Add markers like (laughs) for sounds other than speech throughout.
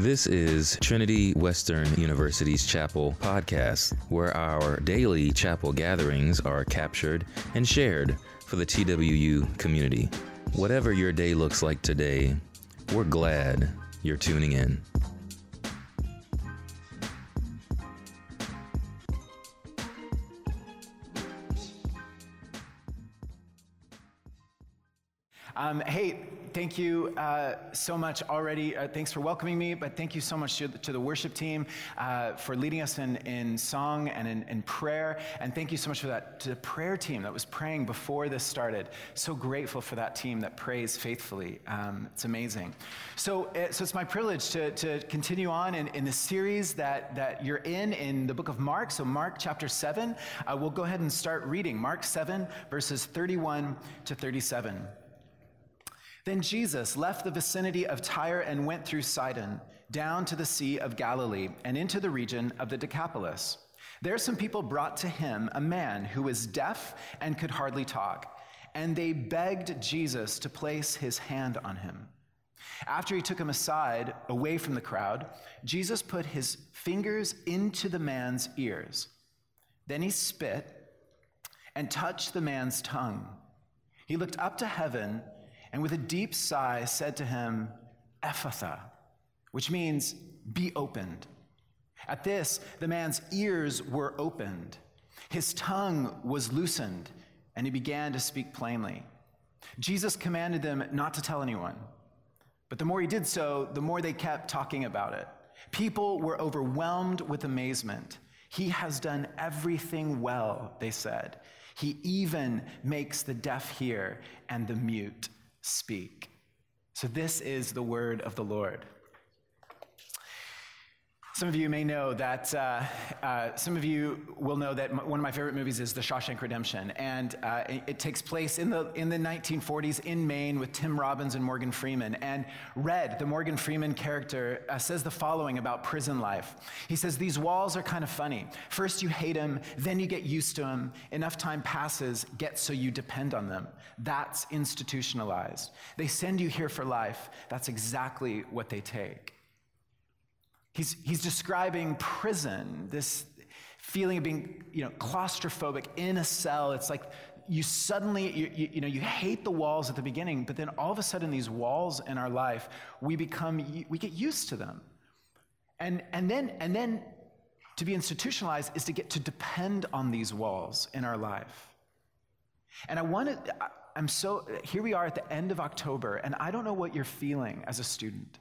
This is Trinity Western University's Chapel podcast, where our daily chapel gatherings are captured and shared for the TWU community. Whatever your day looks like today, we're glad you're tuning in. Um, hey, thank you uh, so much already. Uh, thanks for welcoming me, but thank you so much to, to the worship team uh, for leading us in, in song and in, in, prayer. And thank you so much for that to the prayer team that was praying before this started. So grateful for that team that prays faithfully. Um, it's amazing. So, uh, so it's my privilege to, to continue on in, in the series that, that you're in in the book of Mark. So, Mark chapter 7. Uh, we'll go ahead and start reading Mark 7, verses 31 to 37. Then Jesus left the vicinity of Tyre and went through Sidon, down to the Sea of Galilee, and into the region of the Decapolis. There some people brought to him a man who was deaf and could hardly talk, and they begged Jesus to place his hand on him. After he took him aside, away from the crowd, Jesus put his fingers into the man's ears. Then he spit and touched the man's tongue. He looked up to heaven and with a deep sigh said to him, Ephphatha, which means be opened. At this, the man's ears were opened, his tongue was loosened, and he began to speak plainly. Jesus commanded them not to tell anyone. But the more he did so, the more they kept talking about it. People were overwhelmed with amazement. He has done everything well, they said. He even makes the deaf hear and the mute speak. So, this is the word of the Lord. Some of you may know that, uh, uh, some of you will know that m- one of my favorite movies is The Shawshank Redemption. And uh, it, it, takes place in the, in the 1940s in Maine with Tim Robbins and Morgan Freeman. And Red, the Morgan Freeman character, uh, says the following about prison life. He says, These walls are kind of funny. First you hate them, then you get used to them. Enough time passes, get so you depend on them. That's institutionalized. They send you here for life. That's exactly what they take. He's, he's describing prison, this feeling of being you know, claustrophobic in a cell. It's like you suddenly, you, you, you, know, you hate the walls at the beginning, but then all of a sudden, these walls in our life, we become, we get used to them. And, and, then, and then to be institutionalized is to get to depend on these walls in our life. And I want to, I'm so, here we are at the end of October, and I don't know what you're feeling as a student.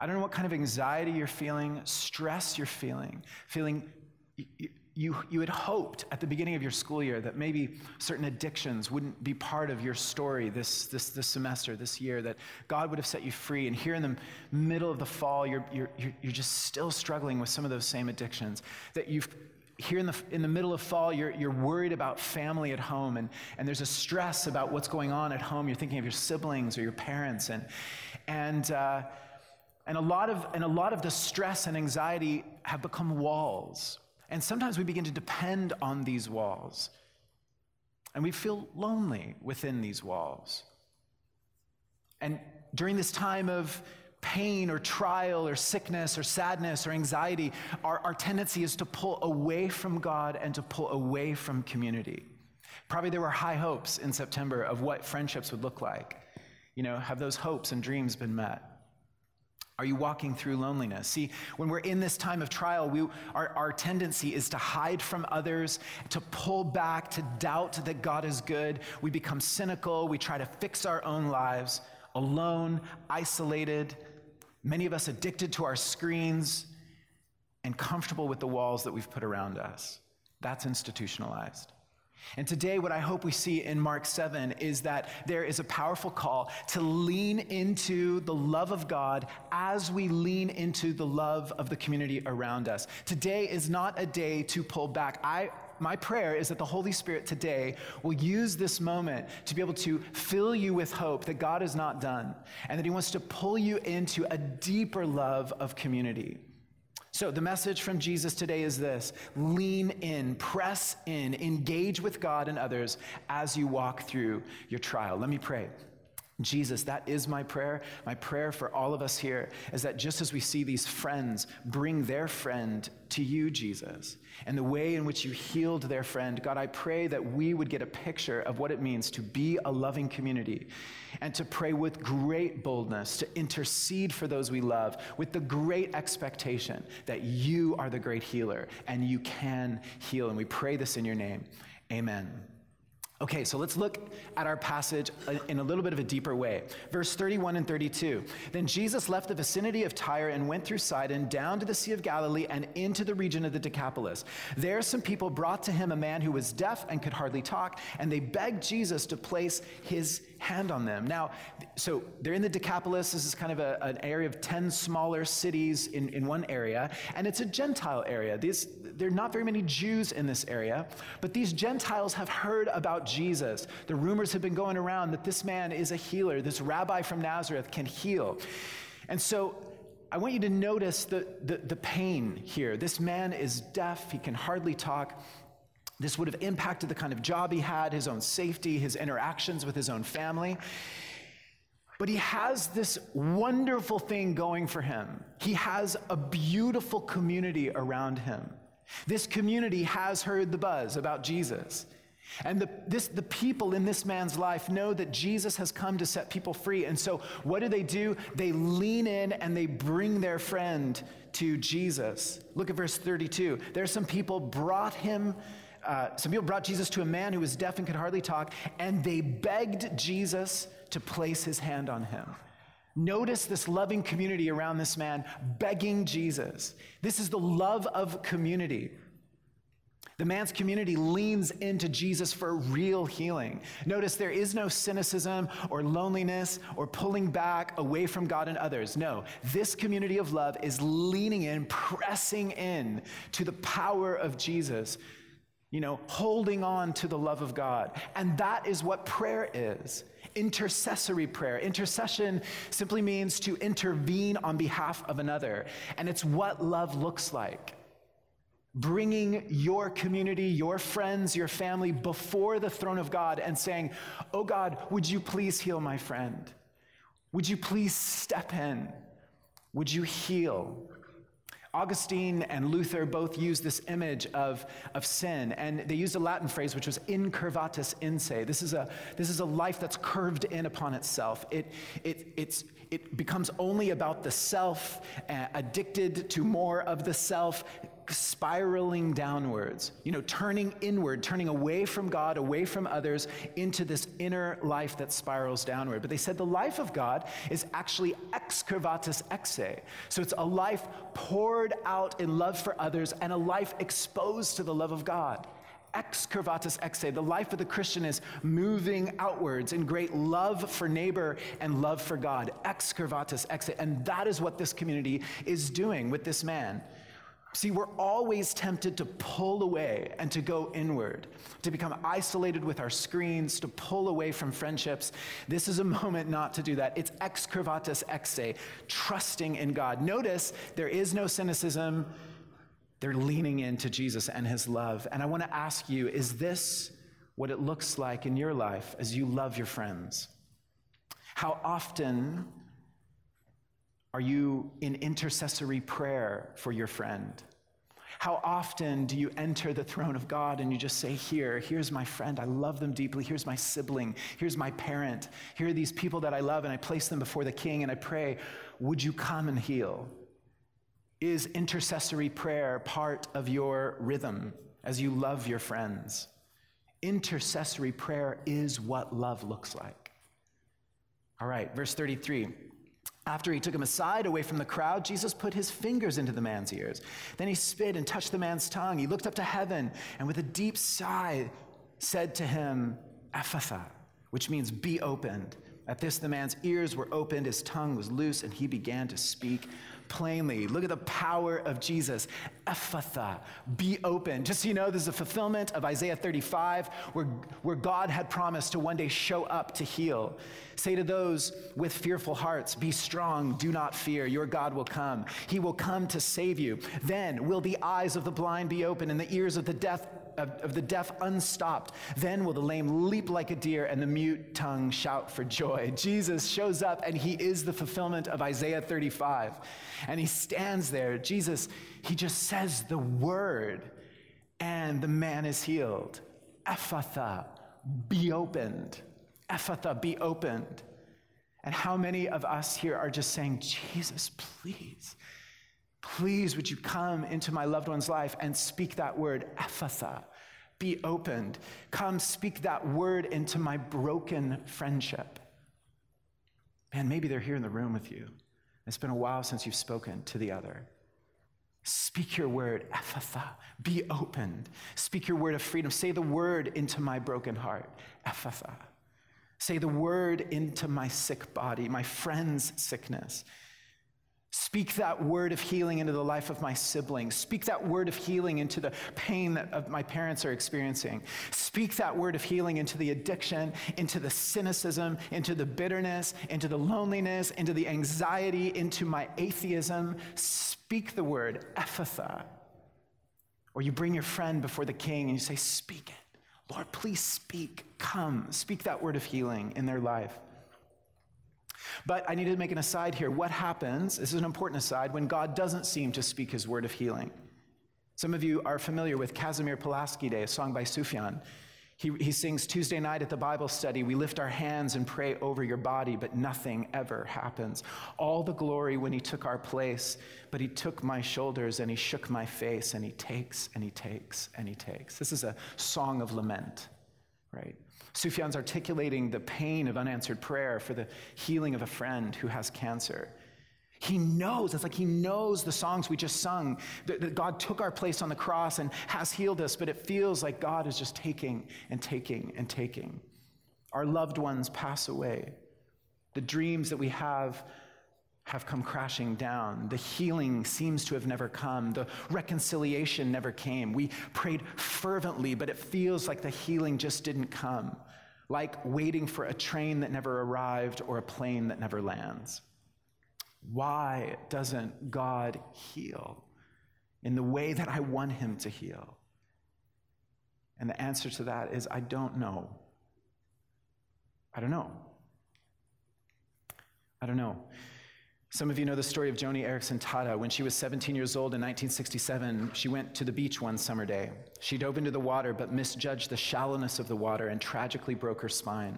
I don't know what kind of anxiety you're feeling, stress you're feeling, feeling you, you, had hoped at the beginning of your school year that maybe certain addictions wouldn't be part of your story this, this, this semester, this year, that God would have set you free. And here in the middle of the fall, you're, you're, you're just still struggling with some of those same addictions. That you've here in the, in the middle of fall, you're, you're worried about family at home, and, and there's a stress about what's going on at home. You're thinking of your siblings or your parents, and, and, uh, and a lot of, and a lot of the stress and anxiety have become walls. And sometimes we begin to depend on these walls. And we feel lonely within these walls. And during this time of pain or trial or sickness or sadness or anxiety, our, our tendency is to pull away from God and to pull away from community. Probably there were high hopes in September of what friendships would look like. You know, have those hopes and dreams been met? Are you walking through loneliness? See, when we're in this time of trial, we, our, our tendency is to hide from others, to pull back, to doubt that God is good. We become cynical. We try to fix our own lives, alone, isolated, many of us addicted to our screens, and comfortable with the walls that we've put around us. That's institutionalized. And today, what I hope we see in Mark 7 is that there is a powerful call to lean into the love of God as we lean into the love of the community around us. Today is not a day to pull back. I, my prayer is that the Holy Spirit today will use this moment to be able to fill you with hope that God is not done and that He wants to pull you into a deeper love of community. So, the message from Jesus today is this lean in, press in, engage with God and others as you walk through your trial. Let me pray. Jesus, that is my prayer. My prayer for all of us here is that just as we see these friends bring their friend to you, Jesus, and the way in which you healed their friend, God, I pray that we would get a picture of what it means to be a loving community and to pray with great boldness, to intercede for those we love, with the great expectation that you are the great healer and you can heal. And we pray this in your name. Amen. Okay, so let's look at our passage in a little bit of a deeper way. Verse 31 and 32. Then Jesus left the vicinity of Tyre and went through Sidon down to the Sea of Galilee and into the region of the Decapolis. There, some people brought to him a man who was deaf and could hardly talk, and they begged Jesus to place his hand on them. Now, so they're in the Decapolis. This is kind of a, an area of 10 smaller cities in, in one area, and it's a Gentile area. These, there are not very many Jews in this area, but these Gentiles have heard about Jesus. The rumors have been going around that this man is a healer, this rabbi from Nazareth can heal. And so I want you to notice the, the, the, pain here. This man is deaf, he can hardly talk. This would have impacted the kind of job he had, his own safety, his interactions with his own family. But he has this wonderful thing going for him. He has a beautiful community around him. This community has heard the buzz about Jesus. And the, this, the people in this man's life know that Jesus has come to set people free. And so, what do they do? They lean in and they bring their friend to Jesus. Look at verse 32. There's some people brought him uh, some people brought Jesus to a man who was deaf and could hardly talk, and they begged Jesus to place his hand on him. Notice this loving community around this man begging Jesus. This is the love of community. The man's community leans into Jesus for real healing. Notice there is no cynicism or loneliness or pulling back away from God and others. No, this community of love is leaning in, pressing in to the power of Jesus you know, holding on to the love of God. And that is what prayer is intercessory prayer. Intercession simply means to intervene on behalf of another. And it's what love looks like bringing your community, your friends, your family before the throne of God and saying, Oh God, would you please heal my friend? Would you please step in? Would you heal? Augustine and Luther both used this image of, of sin, and they used a Latin phrase which was incurvatus in se. This is a, this is a life that's curved in upon itself. It, it, it's, it becomes only about the self, uh, addicted to more of the self, spiraling downwards, you know, turning inward, turning away from God, away from others, into this inner life that spirals downward. But they said the life of God is actually excurvatus ex se. So it's a life poured out in love for others and a life exposed to the love of God excurvatus ex se. The life of the Christian is moving outwards in great love for neighbor and love for God. Excurvatus ex se. And that is what this community is doing with this man. See, we're always tempted to pull away and to go inward, to become isolated with our screens, to pull away from friendships. This is a (laughs) moment not to do that. It's excurvatus ex se, trusting in God. Notice there is no cynicism. They're leaning into Jesus and his love. And I want to ask you is this what it looks like in your life as you love your friends? How often are you in intercessory prayer for your friend? How often do you enter the throne of God and you just say, Here, here's my friend. I love them deeply. Here's my sibling. Here's my parent. Here are these people that I love, and I place them before the king and I pray, Would you come and heal? Is intercessory prayer part of your rhythm as you love your friends? Intercessory prayer is what love looks like. All right, verse 33. After he took him aside away from the crowd, Jesus put his fingers into the man's ears. Then he spit and touched the man's tongue. He looked up to heaven and with a deep sigh said to him, Ephphatha, which means be opened. At this, the man's ears were opened, his tongue was loose, and he began to speak plainly. Look at the power of Jesus. Ephphatha, be open. Just so you know, this is a fulfillment of Isaiah 35, where, where God had promised to one day show up to heal. Say to those with fearful hearts, Be strong, do not fear. Your God will come. He will come to save you. Then will the eyes of the blind be open and the ears of the deaf of, of the deaf unstopped. Then will the lame leap like a deer and the mute tongue shout for joy. Jesus shows up and he is the fulfillment of Isaiah 35. And he stands there. Jesus, he just says the word and the man is healed. Ephphatha, be opened. Ephphatha, be opened. And how many of us here are just saying, Jesus, please, please, would you come into my loved one's life and speak that word, Ephphatha, be opened. Come speak that word into my broken friendship. Man, maybe they're here in the room with you. It's been a while since you've spoken to the other. Speak your word, Ephphatha, be opened. Speak your word of freedom. Say the word into my broken heart, Ephphatha. Say the word into my sick body, my friend's sickness. Speak that word of healing into the life of my siblings. Speak that word of healing into the pain that my parents are experiencing. Speak that word of healing into the addiction, into the cynicism, into the bitterness, into the loneliness, into the anxiety, into my atheism. Speak the word, Ephphatha. Or you bring your friend before the king and you say, Speak it. Lord, please speak. Come. Speak that word of healing in their life. But I need to make an aside here. What happens, this is an important aside, when God doesn't seem to speak his word of healing? Some of you are familiar with Casimir Pulaski Day, a song by Sufjan. He, he sings Tuesday night at the Bible study, we lift our hands and pray over your body, but nothing ever happens. All the glory when he took our place, but he took my shoulders and he shook my face and he takes and he takes and he takes. This is a song of lament, right? Sufjan's articulating the pain of unanswered prayer for the healing of a friend who has cancer. He knows, it's like he knows the songs we just sung, that, that, God took our place on the cross and has healed us, but it feels like God is just taking and taking and taking. Our loved ones pass away. The dreams that we have have come crashing down. The healing seems to have never come. The reconciliation never came. We prayed fervently, but it feels like the healing just didn't come like waiting for a train that never arrived or a plane that never lands. Why doesn't God heal in the way that I want Him to heal? And the answer to that is I don't know. I don't know. I don't know. Some of you know the story of Joni Eareckson Tada. When she was 17 years old in 1967, she went to the beach one summer day. She dove into the water but misjudged the shallowness of the water and tragically broke her spine.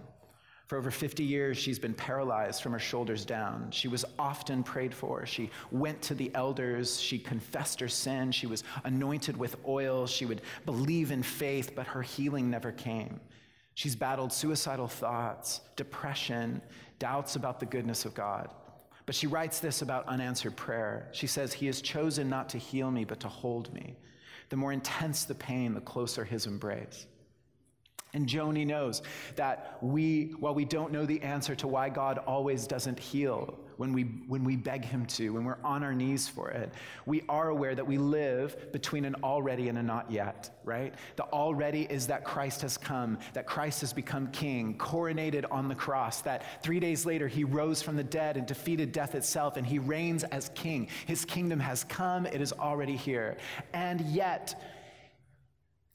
For over 50 years, she's been paralyzed from her shoulders down. She was often prayed for. She went to the elders. She confessed her sin. She was anointed with oil. She would believe in faith, but her healing never came. She's battled suicidal thoughts, depression, doubts about the goodness of God. But she writes this about unanswered prayer. She says, He has chosen not to heal me, but to hold me. The more intense the pain, the closer his embrace. And Joni knows that we, while we don't know the answer to why God always doesn't heal, when we, when we beg Him to, when we're on our knees for it, we are aware that we live between an already and a not yet, right? The already is that Christ has come, that Christ has become king, coronated on the cross, that three days later He rose from the dead and defeated death itself, and He reigns as king. His kingdom has come, it is already here. And yet,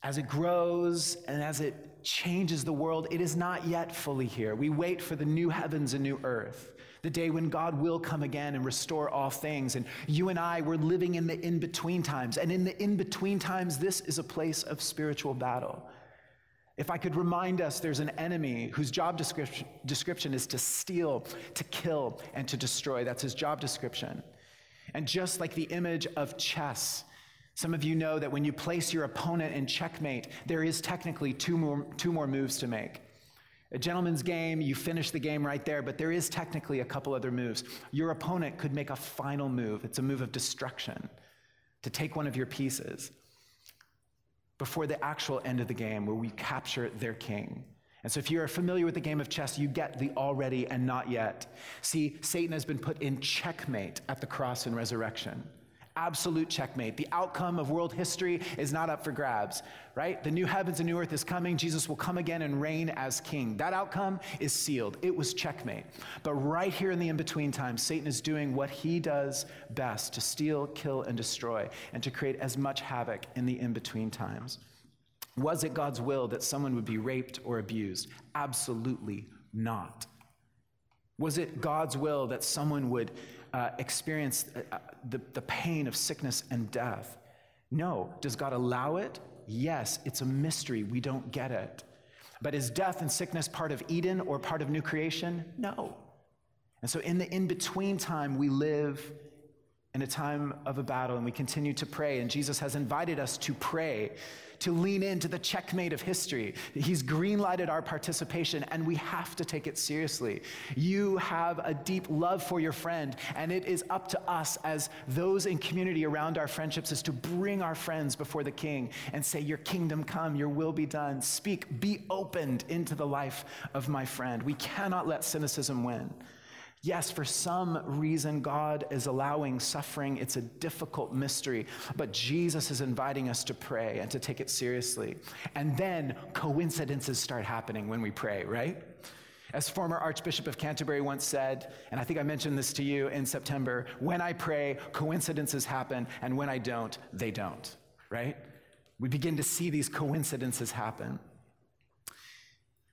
as it grows and as it changes the world, it is not yet fully here. We wait for the new heavens and new earth the day when God will come again and restore all things. And you and I, we're living in the in between times. And in the in between times, this is a place of spiritual battle. If I could remind us, there's an enemy whose job description, description is to steal, to kill, and to destroy. That's his job description. And just like the image of chess, some of you know that when you place your opponent in checkmate, there is technically two more, two more moves to make. A gentleman's game, you finish the game right there, but there is technically a couple other moves. Your opponent could make a final move. It's a move of destruction to take one of your pieces before the actual end of the game where we capture their king. And so, if you're familiar with the game of chess, you get the already and not yet. See, Satan has been put in checkmate at the cross and resurrection absolute checkmate. The outcome of world history is not up for grabs, right? The new heavens and new earth is coming. Jesus will come again and reign as king. That outcome is sealed. It was checkmate. But right here in the in between time, Satan is doing what he does best to steal, kill, and destroy, and to create as much havoc in the in between times. Was it God's will that someone would be raped or abused? Absolutely not. Was it God's will that someone would uh, experience uh, the, the pain of sickness and death? No. Does God allow it? Yes. It's a mystery. We don't get it. But is death and sickness part of Eden or part of new creation? No. And so in the in between time, we live in a time of a battle and we continue to pray. And Jesus has invited us to pray, to lean into the checkmate of history. He's greenlighted our participation and we have to take it seriously. You have a deep love for your friend, and it is up to us as those in community around our friendships is to bring our friends before the king and say, Your kingdom come, your will be done. Speak, be opened into the life of my friend. We cannot let cynicism win. Yes, for some reason, God is allowing suffering. It's a difficult mystery, but Jesus is inviting us to pray and to take it seriously. And then coincidences start happening when we pray, right? As former Archbishop of Canterbury once said, and I think I mentioned this to you in September when I pray, coincidences happen, and when I don't, they don't, right? We begin to see these coincidences happen.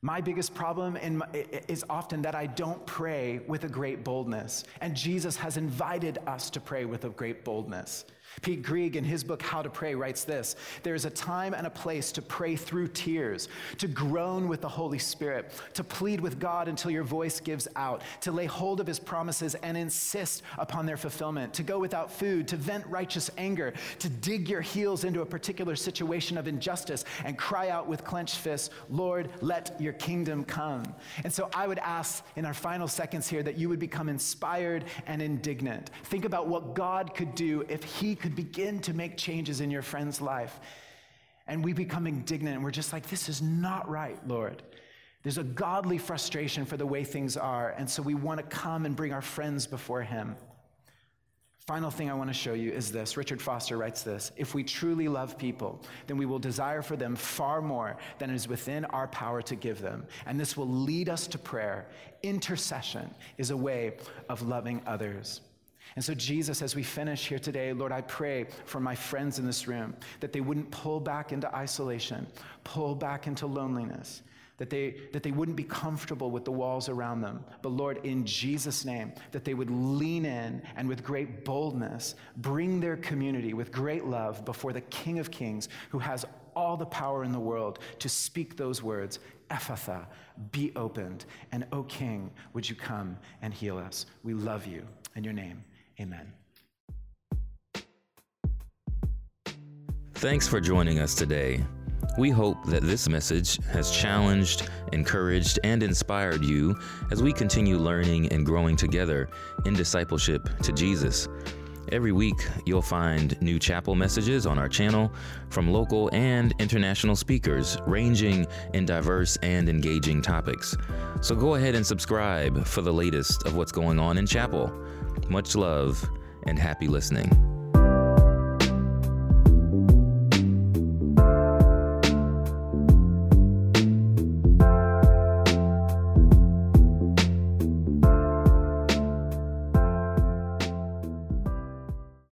My biggest problem my, is often that I don't pray with a great boldness. And Jesus has invited us to pray with a great boldness. Pete Greig, in his book How to Pray, writes this There's a time and a place to pray through tears, to groan with the Holy Spirit, to plead with God until your voice gives out, to lay hold of his promises and insist upon their fulfillment, to go without food, to vent righteous anger, to dig your heels into a particular situation of injustice and cry out with clenched fists, Lord, let your kingdom come. And so I would ask in our final seconds here that you would become inspired and indignant. Think about what God could do if he could begin to make changes in your friend's life. And we become indignant and we're just like, this is not right, Lord. There's a godly frustration for the way things are. And so we want to come and bring our friends before Him. Final thing I want to show you is this. Richard Foster writes this If we truly love people, then we will desire for them far more than is within our power to give them. And this will lead us to prayer. Intercession is a way of loving others. And so, Jesus, as we finish here today, Lord, I pray for my friends in this room that they wouldn't pull back into isolation, pull back into loneliness, that they, that they wouldn't be comfortable with the walls around them. But, Lord, in Jesus' name, that they would lean in and with great boldness bring their community with great love before the King of Kings, who has all the power in the world to speak those words Ephphatha, be opened. And, O King, would you come and heal us? We love you. In your name. Amen. Thanks for joining us today. We hope that this message has challenged, encouraged, and inspired you as we continue learning and growing together in discipleship to Jesus. Every week, you'll find new chapel messages on our channel from local and international speakers, ranging in diverse and engaging topics. So go ahead and subscribe for the latest of what's going on in chapel. Much love and happy listening.